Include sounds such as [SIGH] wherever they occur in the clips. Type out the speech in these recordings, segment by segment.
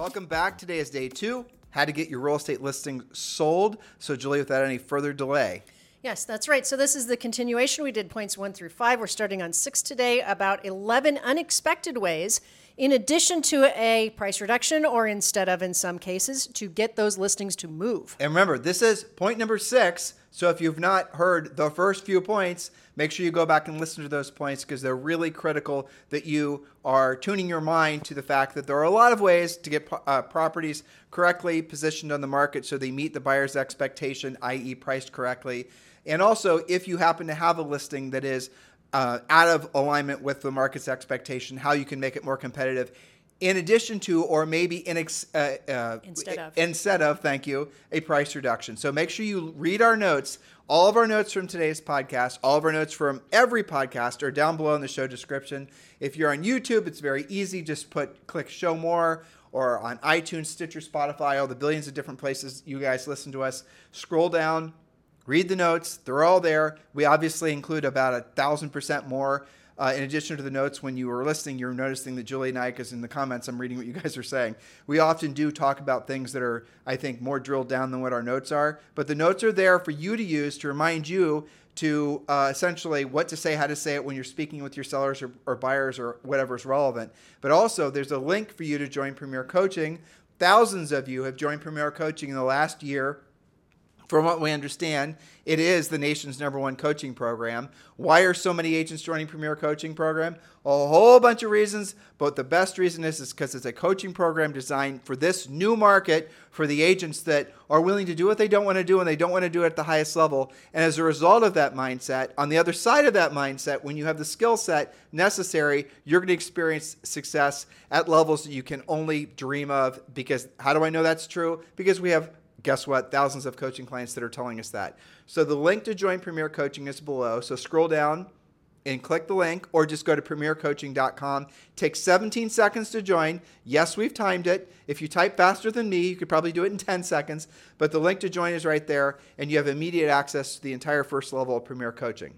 Welcome back. Today is day two. How to get your real estate listing sold. So, Julie, without any further delay, Yes, that's right. So this is the continuation. We did points one through five. We're starting on six today about 11 unexpected ways, in addition to a price reduction, or instead of, in some cases, to get those listings to move. and remember, this is point number six. So, if you've not heard the first few points, make sure you go back and listen to those points because they're really critical that you are tuning your mind to the fact that there are a lot of ways to get uh, properties correctly positioned on the market so they meet the buyer's expectation, i.e., priced correctly. And also, if you happen to have a listing that is uh, out of alignment with the market's expectation, how you can make it more competitive. In addition to, or maybe in ex, uh, uh, Instead of. instead of, thank you, a price reduction. So make sure you read our notes. All of our notes from today's podcast, all of our notes from every podcast are down below in the show description. If you're on YouTube, it's very easy. Just put click show more or on iTunes, Stitcher, Spotify, all the billions of different places you guys listen to us. Scroll down, read the notes. They're all there. We obviously include about a thousand percent more. Uh, in addition to the notes, when you were listening, you're noticing that Julie and I, because in the comments I'm reading what you guys are saying, we often do talk about things that are, I think, more drilled down than what our notes are. But the notes are there for you to use to remind you to uh, essentially what to say, how to say it when you're speaking with your sellers or, or buyers or whatever is relevant. But also, there's a link for you to join Premier Coaching. Thousands of you have joined Premier Coaching in the last year from what we understand, it is the nation's number one coaching program. Why are so many agents joining Premier Coaching Program? A whole bunch of reasons, but the best reason is because it's a coaching program designed for this new market for the agents that are willing to do what they don't want to do and they don't want to do it at the highest level. And as a result of that mindset, on the other side of that mindset, when you have the skill set necessary, you're going to experience success at levels that you can only dream of. Because how do I know that's true? Because we have guess what? Thousands of coaching clients that are telling us that. So the link to join Premier Coaching is below. So scroll down and click the link or just go to premiercoaching.com. Takes 17 seconds to join. Yes, we've timed it. If you type faster than me, you could probably do it in 10 seconds, but the link to join is right there and you have immediate access to the entire first level of Premier Coaching.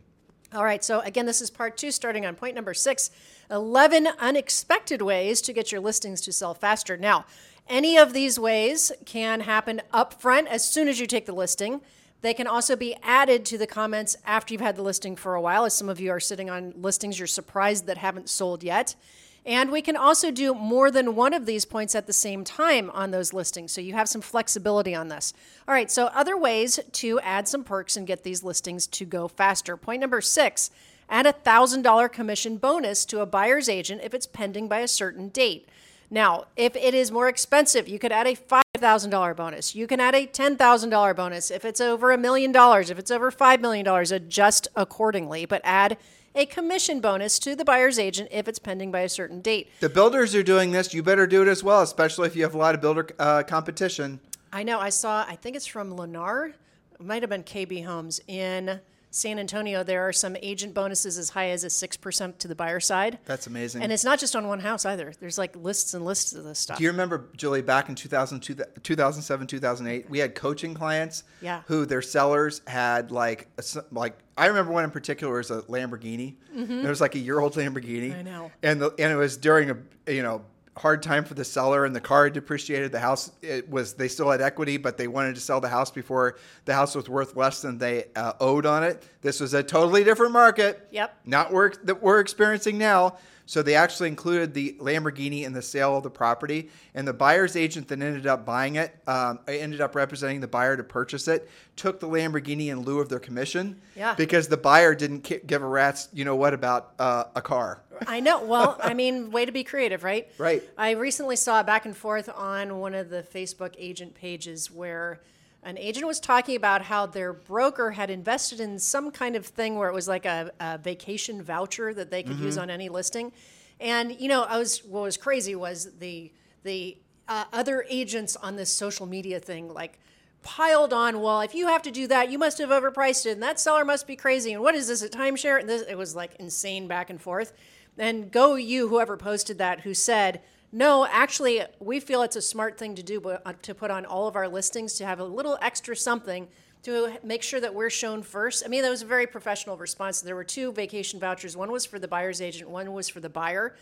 All right, so again, this is part two, starting on point number six 11 unexpected ways to get your listings to sell faster. Now, any of these ways can happen up front as soon as you take the listing. They can also be added to the comments after you've had the listing for a while. As some of you are sitting on listings you're surprised that haven't sold yet. And we can also do more than one of these points at the same time on those listings. So you have some flexibility on this. All right, so other ways to add some perks and get these listings to go faster. Point number six add a $1,000 commission bonus to a buyer's agent if it's pending by a certain date. Now, if it is more expensive, you could add a $5,000 bonus. You can add a $10,000 bonus. If it's over a million dollars, if it's over $5 million, adjust accordingly, but add a commission bonus to the buyer's agent if it's pending by a certain date. The builders are doing this. You better do it as well, especially if you have a lot of builder uh, competition. I know, I saw, I think it's from Lennar, it might have been KB Homes in San Antonio. There are some agent bonuses as high as a 6% to the buyer side. That's amazing. And it's not just on one house either. There's like lists and lists of this stuff. Do you remember, Julie, back in 2000, 2007, 2008, we had coaching clients Yeah. who their sellers had like, a like I remember one in particular was a Lamborghini. It was like a year old Lamborghini. Mm-hmm. I know. And, the, and it was during a, you know, hard time for the seller and the car had depreciated. The house, it was, they still had equity, but they wanted to sell the house before the house was worth less than they uh, owed on it. This was a totally different market. Yep. Not work that we're experiencing now. So they actually included the Lamborghini in the sale of the property, and the buyer's agent that ended up buying it, um, ended up representing the buyer to purchase it, took the Lamborghini in lieu of their commission. Yeah. Because the buyer didn't give a rat's, you know what, about uh, a car. I know. Well, I mean, way to be creative, right? Right. I recently saw a back and forth on one of the Facebook agent pages where an agent was talking about how their broker had invested in some kind of thing where it was like a, a vacation voucher that they could use on any listing. And you know, I was what was crazy was the the uh, other agents on this social media thing like piled on. Well, if you have to do that, you must have overpriced it, and that seller must be crazy. And what is this a timeshare? And this, it was like insane back and forth. And go you, whoever posted that, who said. No, actually, we feel it's a smart thing to do but, uh, to put on all of our listings to have a little extra something to make sure that we're shown first. I mean, that was a very professional response. There were two vacation vouchers. One was for the buyer's agent, one was for the buyer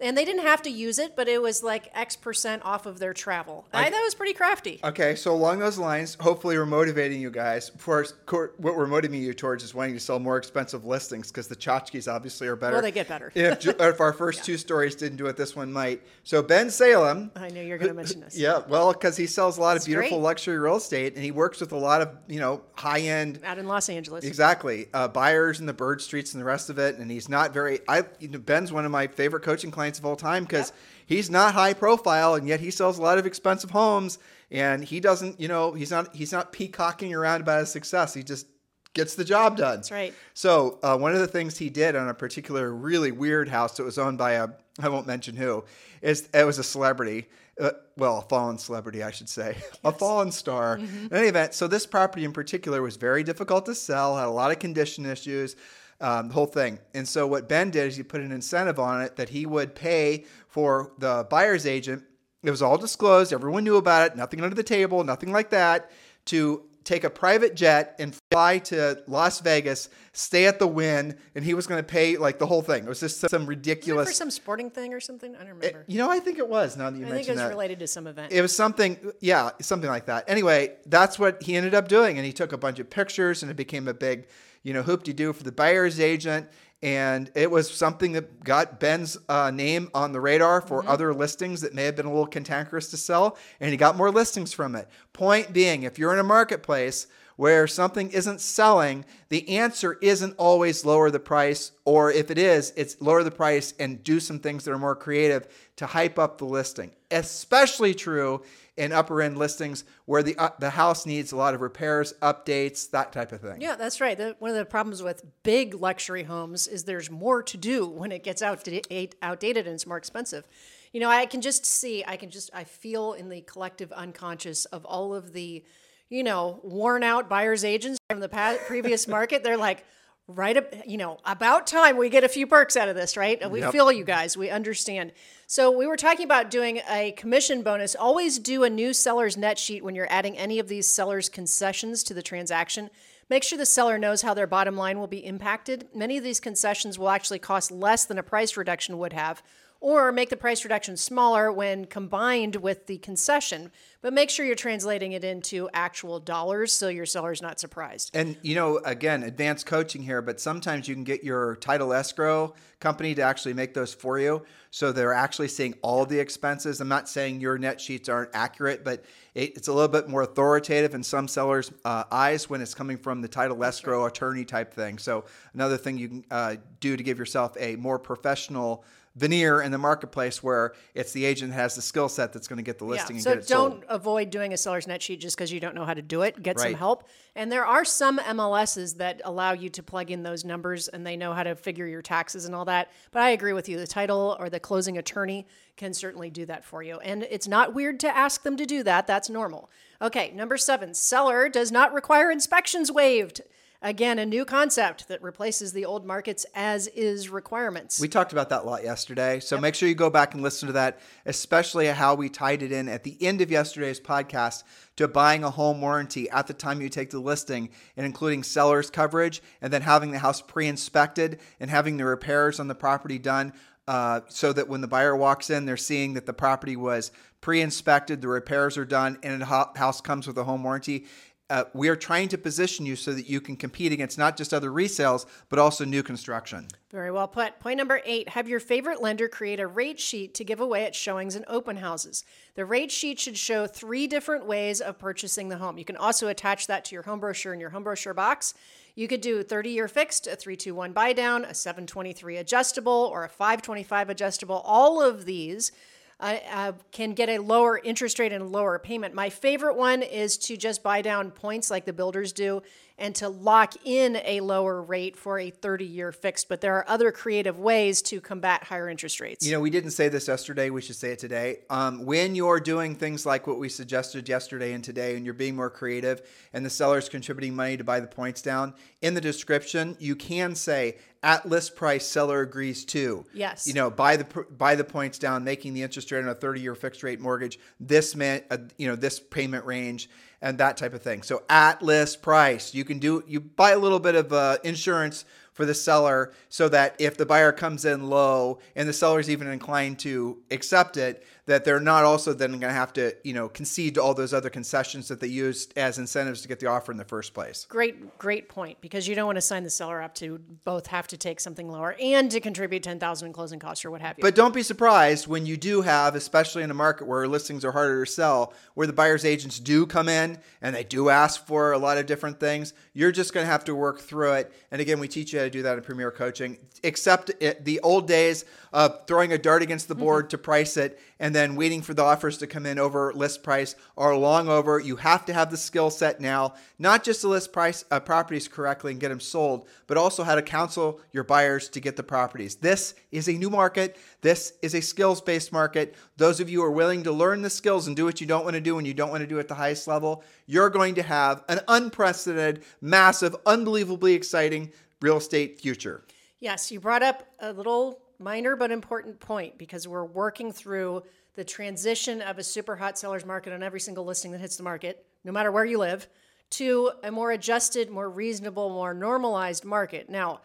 and they didn't have to use it, but it was like X percent off of their travel. I, I thought was pretty crafty. Okay, so along those lines, hopefully we're motivating you guys. For what we're motivating you towards is wanting to sell more expensive listings because the tchotchkes obviously are better. Well, they get better. if, [LAUGHS] if our first yeah. two stories didn't do it, this one might. So Ben Salem. I knew you were going to mention this. Yeah, well, because he sells a lot That's of beautiful great. luxury real estate, and he works with a lot of you know high end out in Los Angeles. Exactly, uh, buyers in the Bird Streets and the rest of it, and he's not very. I you know, Ben's one of my favorite coaching clients of all time because because he's not high profile and yet he sells a lot of expensive homes and he doesn't, you know, he's not he's not peacocking around about his success. He just gets the job done. That's right. So uh, one of the things he did on a particular really weird house that was owned by a I won't mention who is it was a celebrity. Uh, well, a fallen celebrity, I should say, [LAUGHS] yes. a fallen star. Mm-hmm. In any event, so this property in particular was very difficult to sell, had a lot of condition issues um, the whole thing. And so what Ben did is he put an incentive on it that he would pay for the buyer's agent. It was all disclosed. Everyone knew about it. Nothing under the table, nothing like that. To take a private jet and fly to Las Vegas, stay at the Wynn, and he was going to pay like the whole thing. It was just some ridiculous for some sporting thing or something. I don't remember. It, you know, I think it was. Now that you I mentioned think it was that. related to some event. It was something, yeah, something like that. Anyway, that's what he ended up doing, and he took a bunch of pictures, and it became a big you know, hoop de doo for the buyer's agent. And it was something that got Ben's uh, name on the radar for mm-hmm. other listings that may have been a little cantankerous to sell. And he got more listings from it. Point being, if you're in a marketplace where something isn't selling, the answer isn't always lower the price, or if it is, it's lower the price and do some things that are more creative to hype up the listing. Especially true in upper end listings where the uh, the house needs a lot of repairs, updates, that type of thing. Yeah, that's right. The, one of the problems with big luxury homes is there's more to do when it gets outdated, outdated and it's more expensive. You know, I can just see, I can just, I feel in the collective unconscious of all of the, you know, worn out buyers agents from the past, previous [LAUGHS] market. They're like, right up you know about time we get a few perks out of this right? We yep. feel you guys we understand. So we were talking about doing a commission bonus. Always do a new seller's net sheet when you're adding any of these sellers concessions to the transaction. Make sure the seller knows how their bottom line will be impacted. Many of these concessions will actually cost less than a price reduction would have or make the price reduction smaller when combined with the concession. But make sure you're translating it into actual dollars so your seller's not surprised. And, you know, again, advanced coaching here, but sometimes you can get your title escrow company to actually make those for you. So they're actually seeing all the expenses. I'm not saying your net sheets aren't accurate, but it's a little bit more authoritative in some sellers' uh, eyes when it's coming from the title escrow attorney type thing. So another thing you can uh, do to give yourself a more professional veneer in the marketplace where it's the agent that has the skill set that's going to get the listing yeah, and so don't sold. avoid doing a seller's net sheet just because you don't know how to do it. Get right. some help. And there are some MLSs that allow you to plug in those numbers and they know how to figure your taxes and all that. But I agree with you. The title or the closing attorney can certainly do that for you. And it's not weird to ask them to do that. That's normal. Okay, number seven, seller does not require inspections waived. Again, a new concept that replaces the old market's as is requirements. We talked about that a lot yesterday. So yep. make sure you go back and listen to that, especially how we tied it in at the end of yesterday's podcast to buying a home warranty at the time you take the listing and including seller's coverage and then having the house pre inspected and having the repairs on the property done. Uh, so that when the buyer walks in, they're seeing that the property was pre inspected, the repairs are done, and the house comes with a home warranty uh, we are trying to position you so that you can compete against not just other resales, but also new construction. Very well put. Point number eight have your favorite lender create a rate sheet to give away at showings and open houses. The rate sheet should show three different ways of purchasing the home. You can also attach that to your home brochure in your home brochure box. You could do 30 year fixed, a 321 buy down, a 723 adjustable, or a 525 adjustable. All of these uh, uh, can get a lower interest rate and a lower payment. My favorite one is to just buy down points like the builders do and to lock in a lower rate for a 30 year fixed. But there are other creative ways to combat higher interest rates. You know, we didn't say this yesterday. We should say it today. Um, when you're doing things like what we suggested yesterday and today, and you're being more creative, and the seller's contributing money to buy the points down, in the description, you can say, at list price, seller agrees to. Yes. You know, buy the buy the points down, making the interest rate on a 30 year fixed rate mortgage this man, uh, you know, this payment range and that type of thing. So at list price, you can do you buy a little bit of uh, insurance for the seller so that if the buyer comes in low and the seller is even inclined to accept it, that they're not also then going to have to, you know, concede to all those other concessions that they used as incentives to get the offer in the first place. Great, great point because you don't want to sign the seller up to both have to take something lower and to contribute 10,000 in closing costs or what have you. But don't be surprised when you do have, especially in a market where listings are harder to sell, where the buyer's agents do come in and they do ask for a lot of different things. You're just going to have to work through it. And again, we teach you how to do that in Premier Coaching. Except it, the old days of throwing a dart against the board mm-hmm. to price it and then waiting for the offers to come in over list price are long over. You have to have the skill set now, not just to list price uh, properties correctly and get them sold, but also how to counsel your buyers to get the properties. This is a new market. This is a skills based market. Those of you who are willing to learn the skills and do what you don't want to do and you don't want to do at the highest level, you're going to have an unprecedented, massive, unbelievably exciting real estate future. Yes, you brought up a little minor but important point because we're working through the transition of a super hot seller's market on every single listing that hits the market, no matter where you live, to a more adjusted, more reasonable, more normalized market. Now,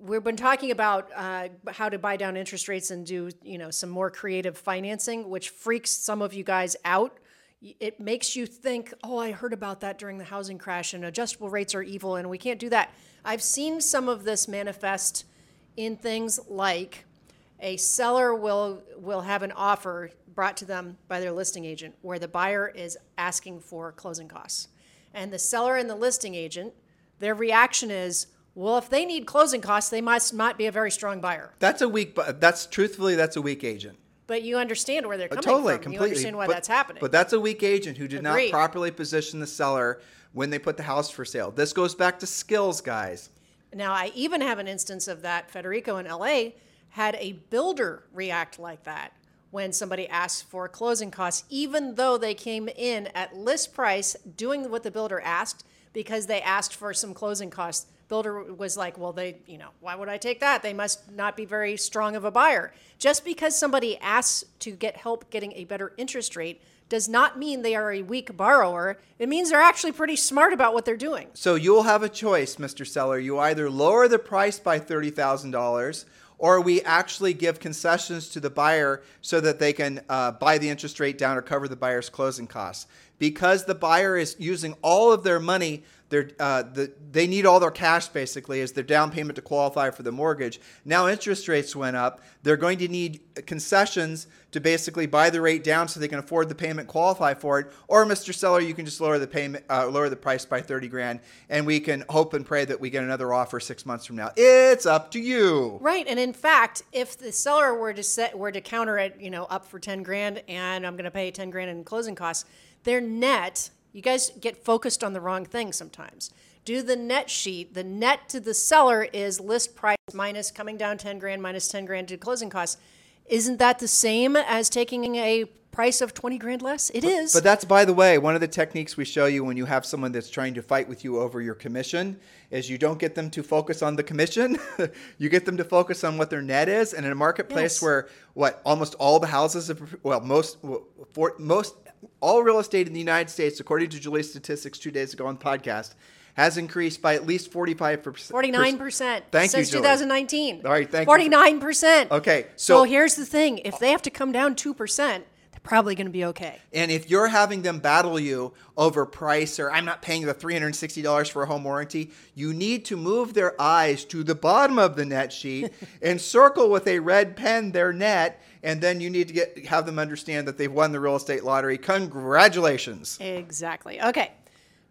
we've been talking about uh, how to buy down interest rates and do you know some more creative financing, which freaks some of you guys out. It makes you think, oh, I heard about that during the housing crash, and adjustable rates are evil, and we can't do that. I've seen some of this manifest in things like a seller will will have an offer brought to them by their listing agent where the buyer is asking for closing costs. And the seller and the listing agent, their reaction is, well, if they need closing costs, they must not be a very strong buyer. That's a weak that's truthfully that's a weak agent. But you understand where they're uh, coming totally, from. Completely. You understand why but, that's happening. But that's a weak agent who did Agreed. not properly position the seller when they put the house for sale. This goes back to skills, guys. Now, I even have an instance of that. Federico in LA had a builder react like that when somebody asked for closing costs, even though they came in at list price doing what the builder asked because they asked for some closing costs. Builder was like, well, they, you know, why would I take that? They must not be very strong of a buyer. Just because somebody asks to get help getting a better interest rate does not mean they are a weak borrower. It means they're actually pretty smart about what they're doing. So you'll have a choice, Mr. Seller. You either lower the price by $30,000 or we actually give concessions to the buyer so that they can uh, buy the interest rate down or cover the buyer's closing costs. Because the buyer is using all of their money uh, the, they need all their cash basically as their down payment to qualify for the mortgage. Now interest rates went up. They're going to need concessions to basically buy the rate down so they can afford the payment, qualify for it. Or Mr. Seller, you can just lower the payment, uh, lower the price by 30 grand, and we can hope and pray that we get another offer six months from now. It's up to you. Right, and in fact, if the seller were to set were to counter it, you know, up for 10 grand, and I'm going to pay 10 grand in closing costs, their net you guys get focused on the wrong thing sometimes. Do the net sheet. The net to the seller is list price minus coming down 10 grand minus 10 grand to closing costs. Isn't that the same as taking a price of 20 grand less? It but, is. But that's, by the way, one of the techniques we show you when you have someone that's trying to fight with you over your commission is you don't get them to focus on the commission. [LAUGHS] you get them to focus on what their net is. And in a marketplace yes. where what almost all the houses, well, most, for, most all real estate in the United States, according to Julie's statistics two days ago on the podcast, has increased by at least 45%. 49%. Thank since you, 2019. All right, thank 49%. You. Okay, so, so here's the thing if they have to come down 2%, they're probably going to be okay. And if you're having them battle you over price or I'm not paying the $360 for a home warranty, you need to move their eyes to the bottom of the net sheet [LAUGHS] and circle with a red pen their net and then you need to get have them understand that they've won the real estate lottery. Congratulations. Exactly. Okay.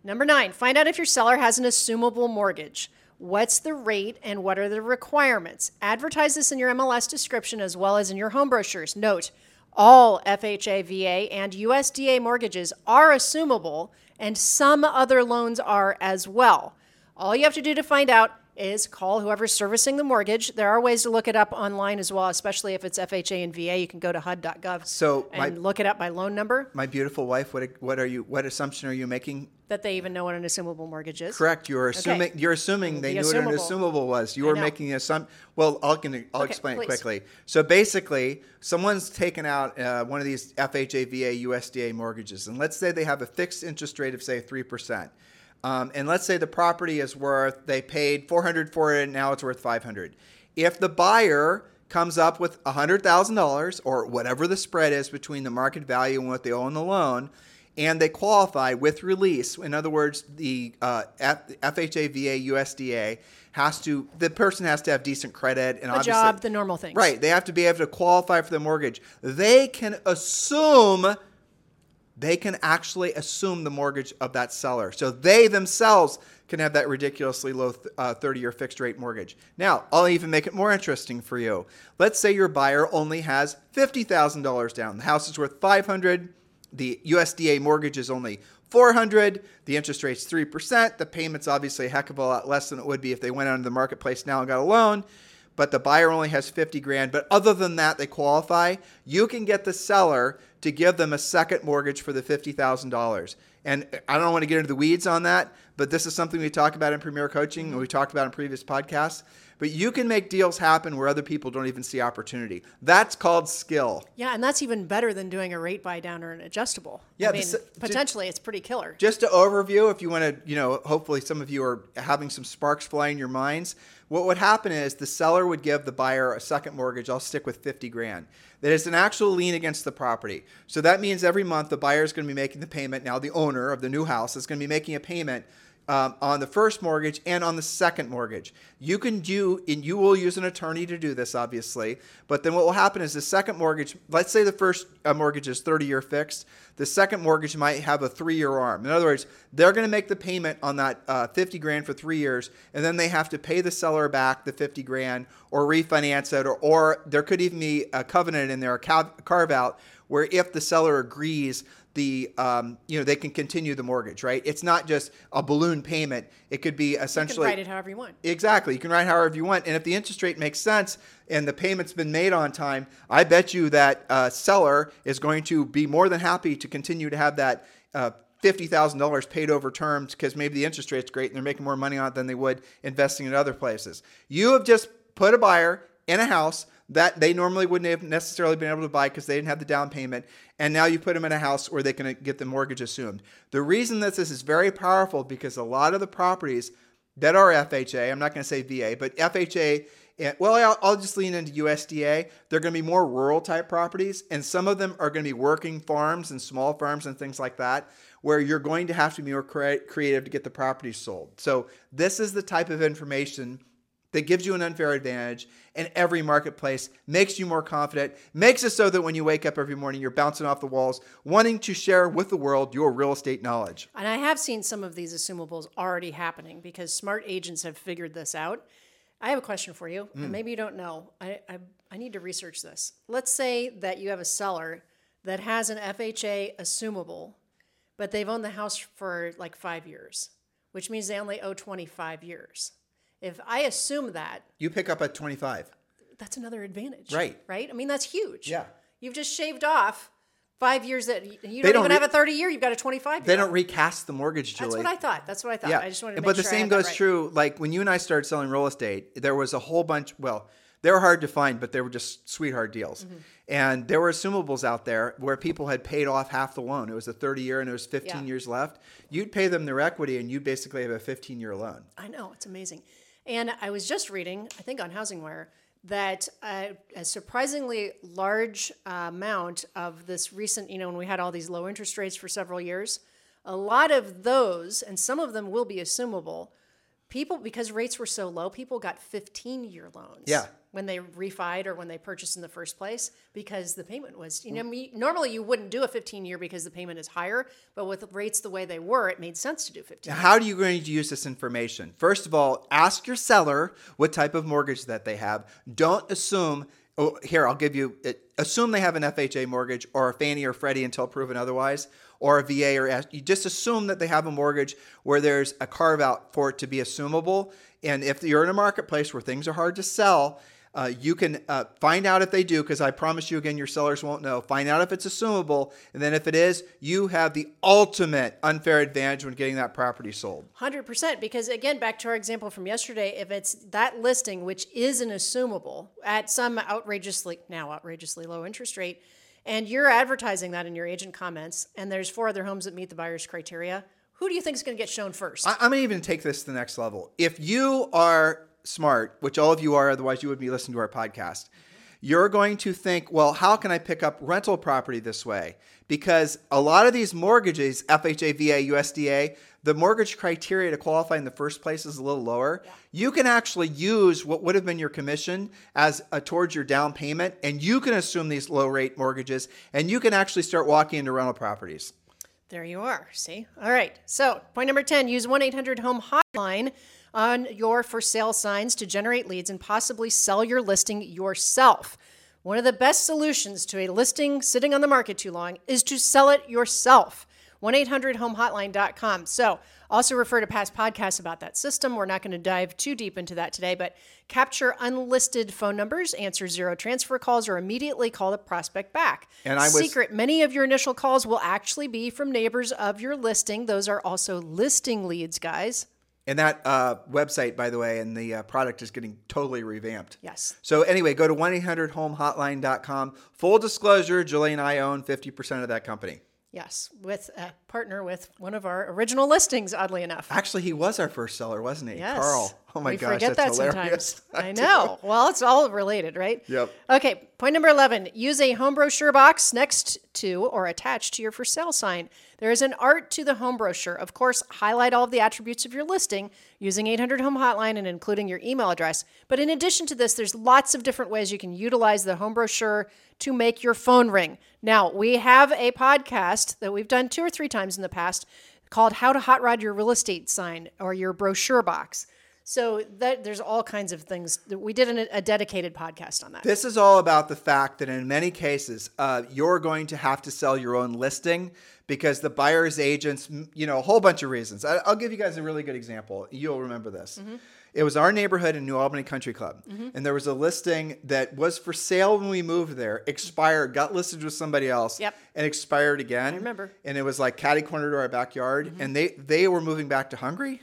Number nine, find out if your seller has an assumable mortgage. What's the rate and what are the requirements? Advertise this in your MLS description as well as in your home brochures. Note, All FHA, VA, and USDA mortgages are assumable, and some other loans are as well. All you have to do to find out is call whoever's servicing the mortgage. There are ways to look it up online as well, especially if it's FHA and VA. You can go to HUD.gov So my- and look it up by loan number. My beautiful wife, what what are you? What assumption are you making? That they even know what an assumable mortgage is. Correct. You're assuming. You're assuming they The knew what an assumable. assumable was. You were making an assumption. Well, I'll, can, I'll Okay, explain please. it quickly. So basically, someone's taken out uh, one of these FHA, VA, USDA mortgages, and let's say they have a fixed interest rate of say three percent. Um, and let's say the property is worth they paid 400 for it and now it's worth 500 if the buyer comes up with $100000 or whatever the spread is between the market value and what they owe on the loan and they qualify with release in other words the uh, F- fha va usda has to the person has to have decent credit and A job, the normal things. right they have to be able to qualify for the mortgage they can assume they can actually assume the mortgage of that seller. So they themselves can have that ridiculously low uh, 30 year fixed rate mortgage. Now, I'll even make it more interesting for you. Let's say your buyer only has $50,000 down. The house is worth 500, the USDA mortgage is only 400, the interest rate's 3%, the payment's obviously a heck of a lot less than it would be if they went out into the marketplace now and got a loan but the buyer only has 50 grand. But other than that, they qualify. You can get the seller to give them a second mortgage for the $50,000. And I don't want to get into the weeds on that, but this is something we talk about in Premier Coaching and we talked about in previous podcasts. But you can make deals happen where other people don't even see opportunity. That's called skill. Yeah, and that's even better than doing a rate buy down or an adjustable. Yeah, I mean, this- potentially it's pretty killer. Just to overview, if you want to, you know, hopefully some of you are having some sparks fly in your minds. What would happen is the seller would give the buyer a second mortgage. I'll stick with 50 grand. That is an actual lien against the property. So that means every month the buyer is going to be making the payment. Now the owner of the new house is going to be making a payment um, on the first mortgage and on the second mortgage. You can do, and you will use an attorney to do this, obviously. But then what will happen is the second mortgage, let's say the first uh, mortgage is 30 year fixed, the second mortgage might have a three year arm. In other words, they're going to make the payment on that uh, 50 grand for three years, and then they have to pay the seller back the 50 grand or refinance it, or, or there could even be a covenant in there, a carve out, where if the seller agrees, the um, you know they can continue the mortgage, right? It's not just a balloon payment. It could be You can essentially write it however you want. Exactly. You can write however you want. And if the interest rate makes sense and the payment's been made on time, I bet you that uh, seller is going to be more than happy to continue to have that uh, $50,000 paid over terms because maybe the interest rate's great and they're making more money on it than they would investing in other places. You have just put a buyer in a house that they normally wouldn't have necessarily been able to buy because they didn't have the down payment. And now you put them in a house where they can get the mortgage assumed. The reason that this is very powerful because a lot of the properties that are FHA, I'm not going to say VA, but FHA, eh, well, I'll, I'll just lean into USDA. They're going to be more rural type properties, and some of them are going to be working farms and small farms and things like that, where you're going to have to be more crea- creative to get the properties sold. So, this is the type of information that gives you an unfair advantage in every marketplace, makes you more confident, makes it so that when you wake up every morning, you're bouncing off the walls, wanting to share with the world your real estate knowledge. And I have seen some of these assumables already happening because smart agents have figured this out. I have a question for you, and mm. maybe you don't know. I, I, I need to research this. Let's say that you have a seller that has an FHA assumable, but they've owned the house for like five years, which means they only owe 25 years. If I assume that, You pick up at 25. that's another advantage. Right. Right? I mean, that's huge. Yeah. You've just shaved off five years that you don't, don't even re- have a 30 year, you've got a 25 They don't recast the mortgage, Julie. That's what I thought. That's what I thought. Yeah, I just wanted to make but the sure same goes right. true. Like when you and I started selling real estate, there was a whole bunch. Well, they were hard to find, but they were just sweetheart deals. Mm-hmm. And there were assumables out there where people had paid off half the loan. It was a 30 year and there was 15 Yeah. years left. You'd pay them their equity and you'd basically have a 15 year loan. I know it's amazing. And I was just reading, I think on HousingWire, that uh, a surprisingly large uh, amount of this recent, you know, when we had all these low interest rates for several years, a lot of those, and some of them will be assumable, people because rates were so low, people got 15 year loans. Yeah. When they refied or when they purchased in the first place, because the payment was, you know, mm. me, normally you wouldn't do a 15 year because the payment is higher, but with rates the way they were, it made sense to do 15. Now, how are you going to use this information? First of all, ask your seller what type of mortgage that they have. Don't assume Oh, here I'll give you. It, assume they have an FHA mortgage or a Fannie or Freddie until proven otherwise, or a VA or S, you just assume that they have a mortgage where there's a carve out for it to be assumable. And if you're in a marketplace where things are hard to sell, uh, you can uh, find out if they do, because I promise you again, your sellers won't know. Find out if it's assumable, and then if it is, you have the ultimate unfair advantage when getting that property sold. 100% because again back to our example from yesterday if it's that listing which is an assumable at some outrageously now outrageously low interest rate and you're advertising that in your agent comments and there's four other homes that meet the buyer's criteria who do you think is going to get shown first I, I'm going to even take this to the next level. If you are smart, which all of you are, otherwise you would be listening to our podcast, you're going to think, well, how can I pick up rental property this way? Because a lot of these mortgages, FHA, VA, USDA, the mortgage criteria to qualify in the first place is a little lower. You can actually use what would have been your commission as a, towards your down payment, and you can assume these low rate mortgages, and you can actually start walking into rental properties. There you are. See? All right. So, point number 10 use 1 800 Home Hotline on your for sale signs to generate leads and possibly sell your listing yourself. One of the best solutions to a listing sitting on the market too long is to sell it yourself. 1 800 homehotline.com. So, also refer to past podcasts about that system. We're not going to dive too deep into that today, but capture unlisted phone numbers, answer zero transfer calls, or immediately call the prospect back. And I was- Secret many of your initial calls will actually be from neighbors of your listing. Those are also listing leads, guys. And that uh, website, by the way, and the uh, product is getting totally revamped. Yes. So anyway, go to 1-800-HOME-HOTLINE.com. Full disclosure, Julie and I own 50% of that company. Yes, with a partner with one of our original listings, oddly enough. Actually, he was our first seller, wasn't he? Yes. Carl. Oh my we gosh, forget that's that hilarious. sometimes. [LAUGHS] I do. know. Well, it's all related, right? Yep. Okay, point number 11 use a home brochure box next to or attached to your for sale sign. There is an art to the home brochure. Of course, highlight all of the attributes of your listing using 800 Home Hotline and including your email address. But in addition to this, there's lots of different ways you can utilize the home brochure to make your phone ring. Now, we have a podcast that we've done two or three times in the past called How to Hot Rod Your Real Estate Sign or Your Brochure Box. So that there's all kinds of things. We did an, a dedicated podcast on that. This is all about the fact that in many cases, uh, you're going to have to sell your own listing because the buyer's agents, you know, a whole bunch of reasons. I, I'll give you guys a really good example. You'll remember this. Mm-hmm. It was our neighborhood in New Albany Country Club, and there was a listing that was for sale when we moved there, expired, got listed with somebody else, Yep. and expired again. I remember. Mm-hmm. And it was like catty corner to our backyard, and they they were moving back to Hungary.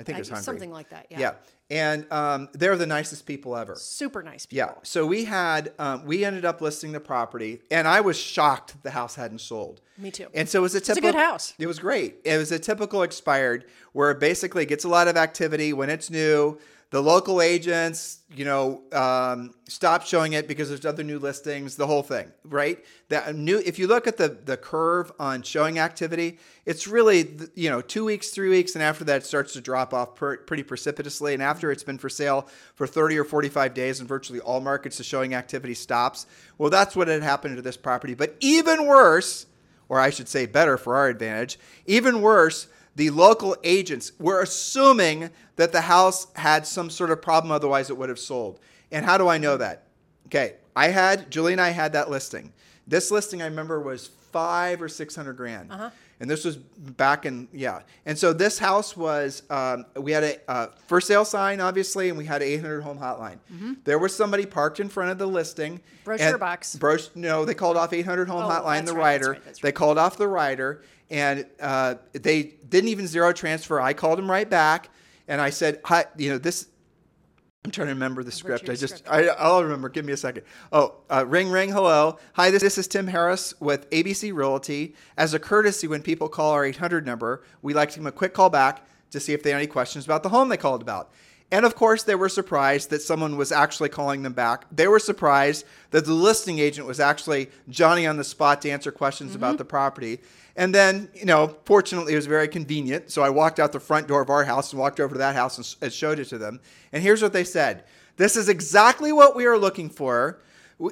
I think it was Hungary. Something like that. Yeah. Yeah, and um, they're the nicest people ever. Super nice people. Yeah. So we had um, we ended up listing the property, and I was shocked the house hadn't sold. Me too. And so it was a a typical good house. It was great. It was a typical expired where it basically gets a lot of activity when it's new. The local agents, you know, um, stop showing it because there's other new listings. The whole thing, right? That new. If you look at the the curve on showing activity, it's really you know two weeks, three weeks, and after that it starts to drop off per, pretty precipitously. And after it's been for sale for 30 or 45 days in virtually all markets, the showing activity stops. Well, that's what had happened to this property. But even worse, or I should say better for our advantage, even worse, the local agents were assuming that the house had some sort of problem, otherwise it would have sold. And how do I know that? Okay, I had, Julie and I had that listing. This listing I remember was five or 600 grand. And this was back in, yeah. And so this house was, um, we had a uh, for sale sign, obviously, and we had an 800 home hotline. There was somebody parked in front of the listing. Brochure box. Bro- no, they called off 800 home Oh, hotline, the right, that's right, that's They called off the rider, and uh, they didn't even zero transfer. I called them right back, and I said, "Hi, you know this." I'm trying to remember the script. I just, script? I, I'll remember. Give me a second. Oh, uh, ring, ring. Hello. Hi, this, this is Tim Harris with ABC Realty. As a courtesy, when people call our 800 number, we like to give them a quick call back to see if they have any questions about the home they called about. And of course, they were surprised that someone was actually calling them back. They were surprised that the listing agent was actually Johnny on the spot to answer questions about mm-hmm. the property. And then, you know, fortunately, it was very convenient. So I walked out the front door of our house and walked over to that house and, and showed it to them. And here's what they said This is exactly what we are looking for.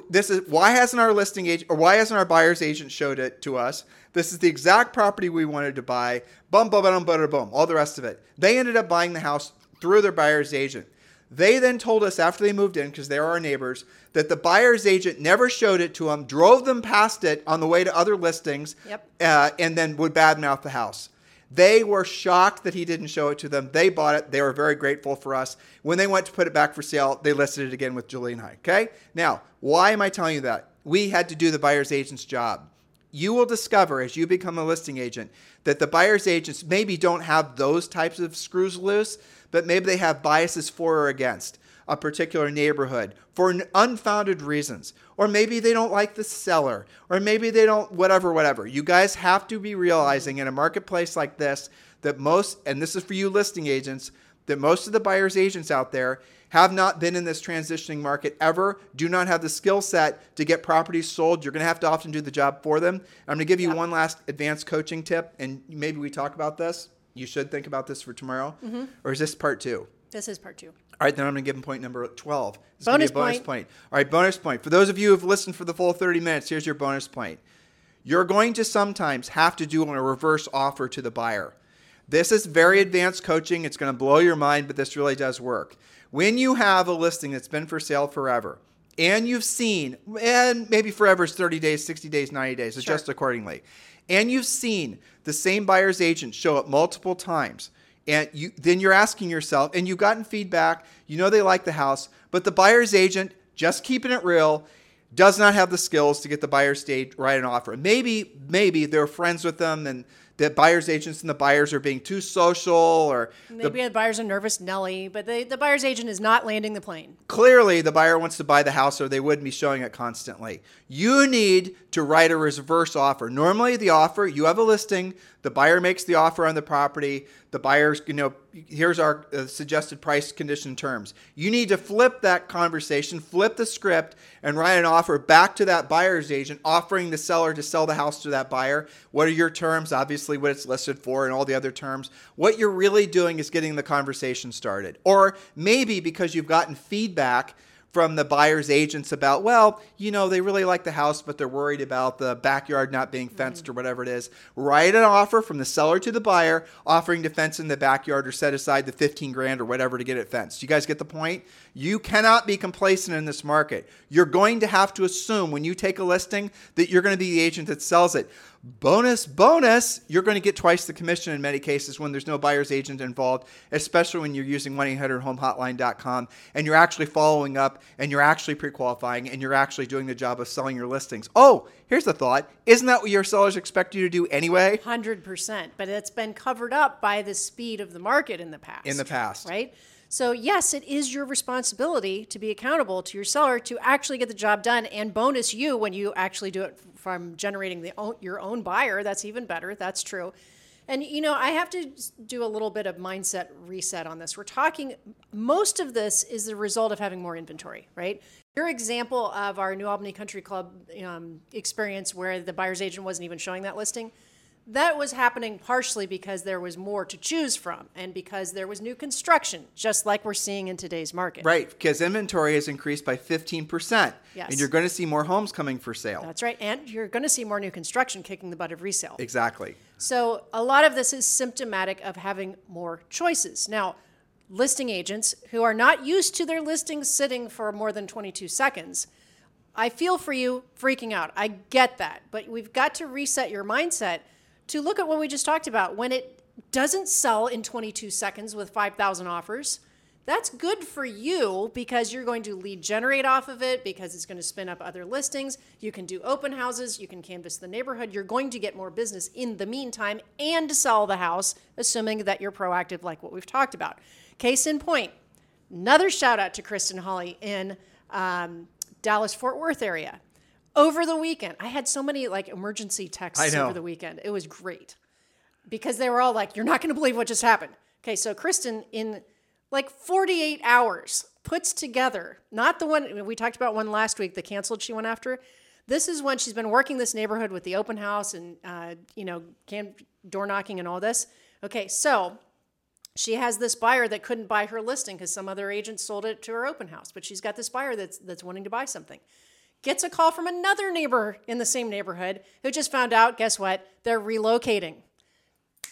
This is why hasn't our listing agent or why hasn't our buyer's agent showed it to us? This is the exact property we wanted to buy. Bum, Bum, bum, bum, bum, bum, all the rest of it. They ended up buying the house through their buyer's agent. They then told us after they moved in, because they are our neighbors, that the buyer's agent never showed it to them, drove them past it on the way to other listings, Yep. uh, and then would badmouth the house. They were shocked that he didn't show it to them. They bought it. They were very grateful for us. When they went to put it back for sale, they listed it again with Julie and I. Okay? Now, why am I telling you that? We had to do the buyer's agent's job. You will discover as you become a listing agent that the buyer's agents maybe don't have those types of screws loose, but maybe they have biases for or against a particular neighborhood for unfounded reasons. Or maybe they don't like the seller, or maybe they don't, whatever, whatever. You guys have to be realizing in a marketplace like this that most, and this is for you listing agents, that most of the buyer's agents out there have not been in this transitioning market ever, do not have the skill set to get properties sold. You're going to have to often do the job for them. I'm going to give you Yeah. one last advanced coaching tip, and maybe we talk about this. You should think about this for tomorrow. Mm-hmm. Or is this part two? This is part two. All right, then I'm going to give him point number 12. This is Bonus be a bonus point. point. All right, bonus point. For those of you who have listened for the full 30 minutes, here's your bonus point. You're going to sometimes have to do a reverse offer to the buyer. This is very advanced coaching. It's going to blow your mind, but this really does work. When you have a listing that's been for sale forever, and you've seen, and maybe forever is 30 days, 60 days, 90 days, adjust accordingly, and you've seen the same buyer's agent show up multiple times, and you then you're asking yourself, and you've gotten feedback, you know they like the house, but the buyer's agent, just keeping it real, does not have the skills to get the buyer's to write an offer. Maybe, maybe they're friends with them and the buyer's agents and the buyers are being too social or the, Maybe the buyers are nervous, Nelly, but they, the buyer's agent is not landing the plane. clearly the buyer wants to buy the house or they wouldn't be showing it constantly. You need to write a reverse offer. Normally the offer, you have a listing, the buyer makes the offer on the property, the buyer's, you know, here's our uh, suggested price condition terms. You need to flip that conversation, flip the script and write an offer back to that buyer's agent offering the seller to sell the house to that buyer. What are your terms? Obviously what it's listed for and all the other terms. What you're really doing is getting the conversation started. Or maybe because you've gotten feedback from the buyer's agents about, well, you know, they really like the house, but they're worried about the backyard not being fenced or mm. whatever it is. Write an offer from the seller to the buyer, offering to fence in the backyard or set aside the 15 grand or whatever to get it fenced. You guys get the point? You cannot be complacent in this market. You're going to have to assume when you take a listing that you're going to be the agent that sells it. Bonus, bonus, you're going to get twice the commission in many cases when there's no buyer's agent involved, especially when you're using 1-800-HOMEHOTLINE.com and you're actually following up and you're actually pre-qualifying and you're actually doing the job of selling your listings. Oh, here's the thought. Isn't that what your sellers expect you to do anyway? 100%. But it's been covered up by the speed of the market in the past. In the past. Right? So, yes, it is your responsibility to be accountable to your seller to actually get the job done and bonus you when you actually do it from generating the own, your own buyer. That's even better. That's true. And, you know, I have to do a little bit of mindset reset on this. We're talking, most of this is the result of having more inventory, right? Your example of our New Albany Country Club um, experience where the buyer's agent wasn't even showing that listing, that was happening partially because there was more to choose from and because there was new construction, just like we're seeing in today's market. Right, because inventory has increased by 15%. Yes. And you're going to see more homes coming for sale. That's right. And you're going to see more new construction kicking the butt of resale. exactly. So a lot of this is symptomatic of having more choices. Now, listing agents who are not used to their listings sitting for more than 22 seconds, I feel for you freaking out. I get that. But we've got to reset your mindset to look at what we just talked about. When it doesn't sell in 22 seconds with 5,000 offers, that's good for you because you're going to lead generate off of it because it's going to spin up other listings. You can do open houses, you can canvass the neighborhood. You're going to get more business in the meantime and sell the house, assuming that you're proactive, like what we've talked about. Case in point, another shout out to Kristen Holly in um, Dallas Fort Worth area. Over the weekend, I had so many like emergency texts over the weekend. It was great because they were all like, "You're not going to believe what just happened." Okay, so Kristen in like 48 hours puts together not the one we talked about one last week, the canceled she went after. This is when she's been working this neighborhood with the open house and uh, you know can door knocking and all this. Okay, so she has this buyer that couldn't buy her listing because some other agent sold it to her open house, but she's got this buyer that's that's wanting to buy something. Gets a call from another neighbor in the same neighborhood who just found out, guess what? They're relocating.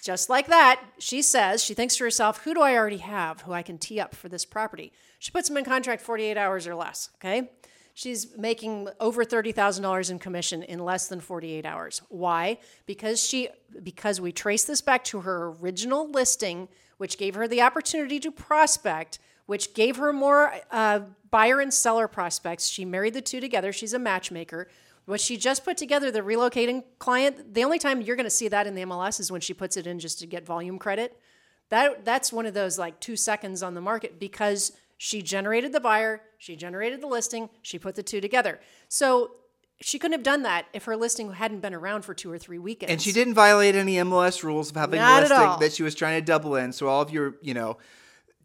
just like that, she says, she thinks to herself, who do I already have who I can tee up for this property? She puts them in contract 48 hours or less, okay? She's making over $30,000 in commission in less than 48 hours. Why? Because she because we trace this back to her original listing, which gave her the opportunity to prospect, which gave her more uh, buyer and seller prospects. She married the two together. She's a matchmaker. What she just put together, the relocating client, the only time you're going to see that in the MLS is when she puts it in just to get volume credit. That that's one of those like two seconds on the market because she generated the buyer, she generated the listing, she put the two together. So she couldn't have done that if her listing hadn't been around for two or three weekends. And she didn't violate any MLS rules of having Not a listing that she was trying to double in. So all of your, you know,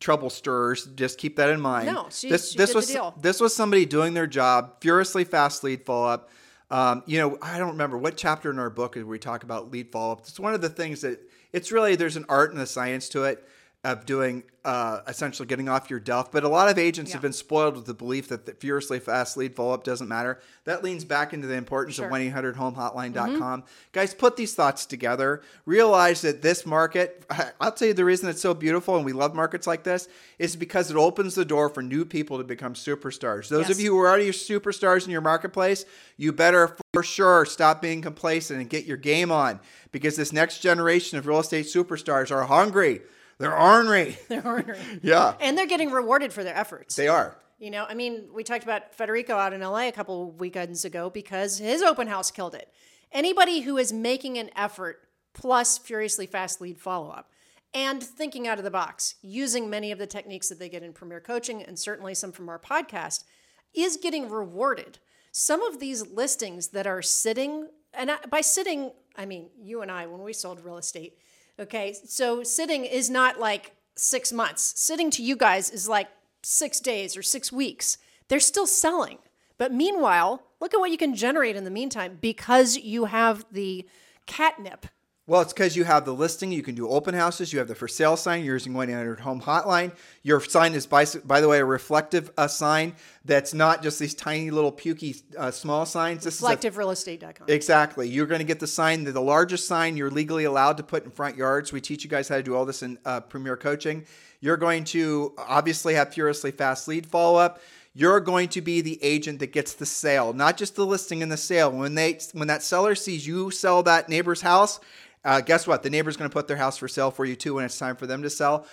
trouble stirrers, just keep that in mind. No, she- this she this was this was somebody doing their job, furiously fast lead follow up. Um, you know, I don't remember what chapter in our book is we talk about lead follow up. It's one of the things that it's really there's an art and a science to it of doing uh, essentially getting off your duff. But a lot of agents Yeah. have been spoiled with the belief that the furiously fast lead follow up doesn't matter. That leans back into the importance Sure. of 1 800 homehotline.com. Guys, put these thoughts together. Realize that this market, [LAUGHS] I'll tell you the reason it's so beautiful and we love markets like this is because it opens the door for new people to become superstars. Those of you who are already superstars in your marketplace, you better for sure stop being complacent and get your game on because this next generation of real estate superstars are hungry. They're ornery. [LAUGHS] They're ornery. Yeah, and they're getting rewarded for their efforts. they are. You know, I mean, we talked about Federico out in LA a couple weekends ago because his open house killed it. Anybody who is making an effort plus furiously fast lead follow up and thinking out of the box, using many of the techniques that they get in Premier Coaching and certainly some from our podcast, is getting rewarded. Some of these listings that are sitting, and by sitting, I mean you and I when we sold real estate. Okay, so sitting is not like six months. Sitting to you guys is like six days or six weeks. They're still selling. But meanwhile, look at what you can generate in the meantime because you have the catnip. Well, it's because you have the listing. You can do open houses. You have the for sale sign. You're using 1 800 Home Hotline. Your sign is, by, by the way, a reflective uh, sign that's not just these tiny little pukey uh, small signs. This Selectiverealestate.com. Exactly. You're going to get the sign, the, the largest sign you're legally allowed to put in front yards. We teach you guys how to do all this in uh, Premier Coaching. You're going to obviously have furiously fast lead follow up. You're going to be the agent that gets the sale, not just the listing and the sale. When they when that seller sees you sell that neighbor's house, uh, guess what? The neighbor's going to put their house for sale for you too when it's time for them to sell.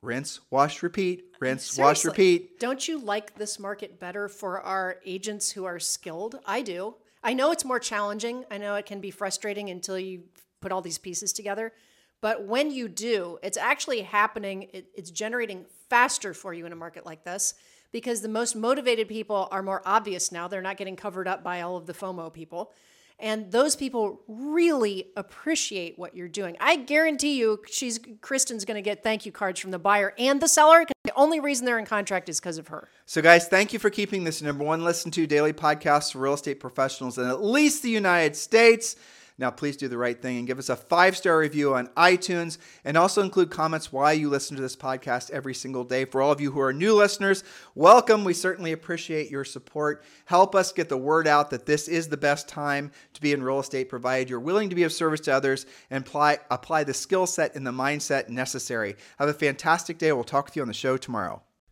Rinse, wash, repeat. Rinse, wash, repeat. Don't you like this market better for our agents who are skilled? I do. I know it's more challenging. I know it can be frustrating until you put all these pieces together. But when you do, it's actually happening, it, it's generating faster for you in a market like this because the most motivated people are more obvious now. They're not getting covered up by all of the FOMO people. And those people really appreciate what you're doing. I guarantee you, she's Kristen's going to get thank you cards from the buyer and the seller. The only reason they're in contract is because of her. So, guys, thank you for keeping this number one listen to daily podcast for real estate professionals in at least the United States. Now, please do the right thing and give us a five star review on iTunes and also include comments why you listen to this podcast every single day. For all of you who are new listeners, welcome. We certainly appreciate your support. Help us get the word out that this is the best time to be in real estate, provided you're willing to be of service to others and apply, apply the skill set and the mindset necessary. Have a fantastic day. We'll talk with you on the show tomorrow.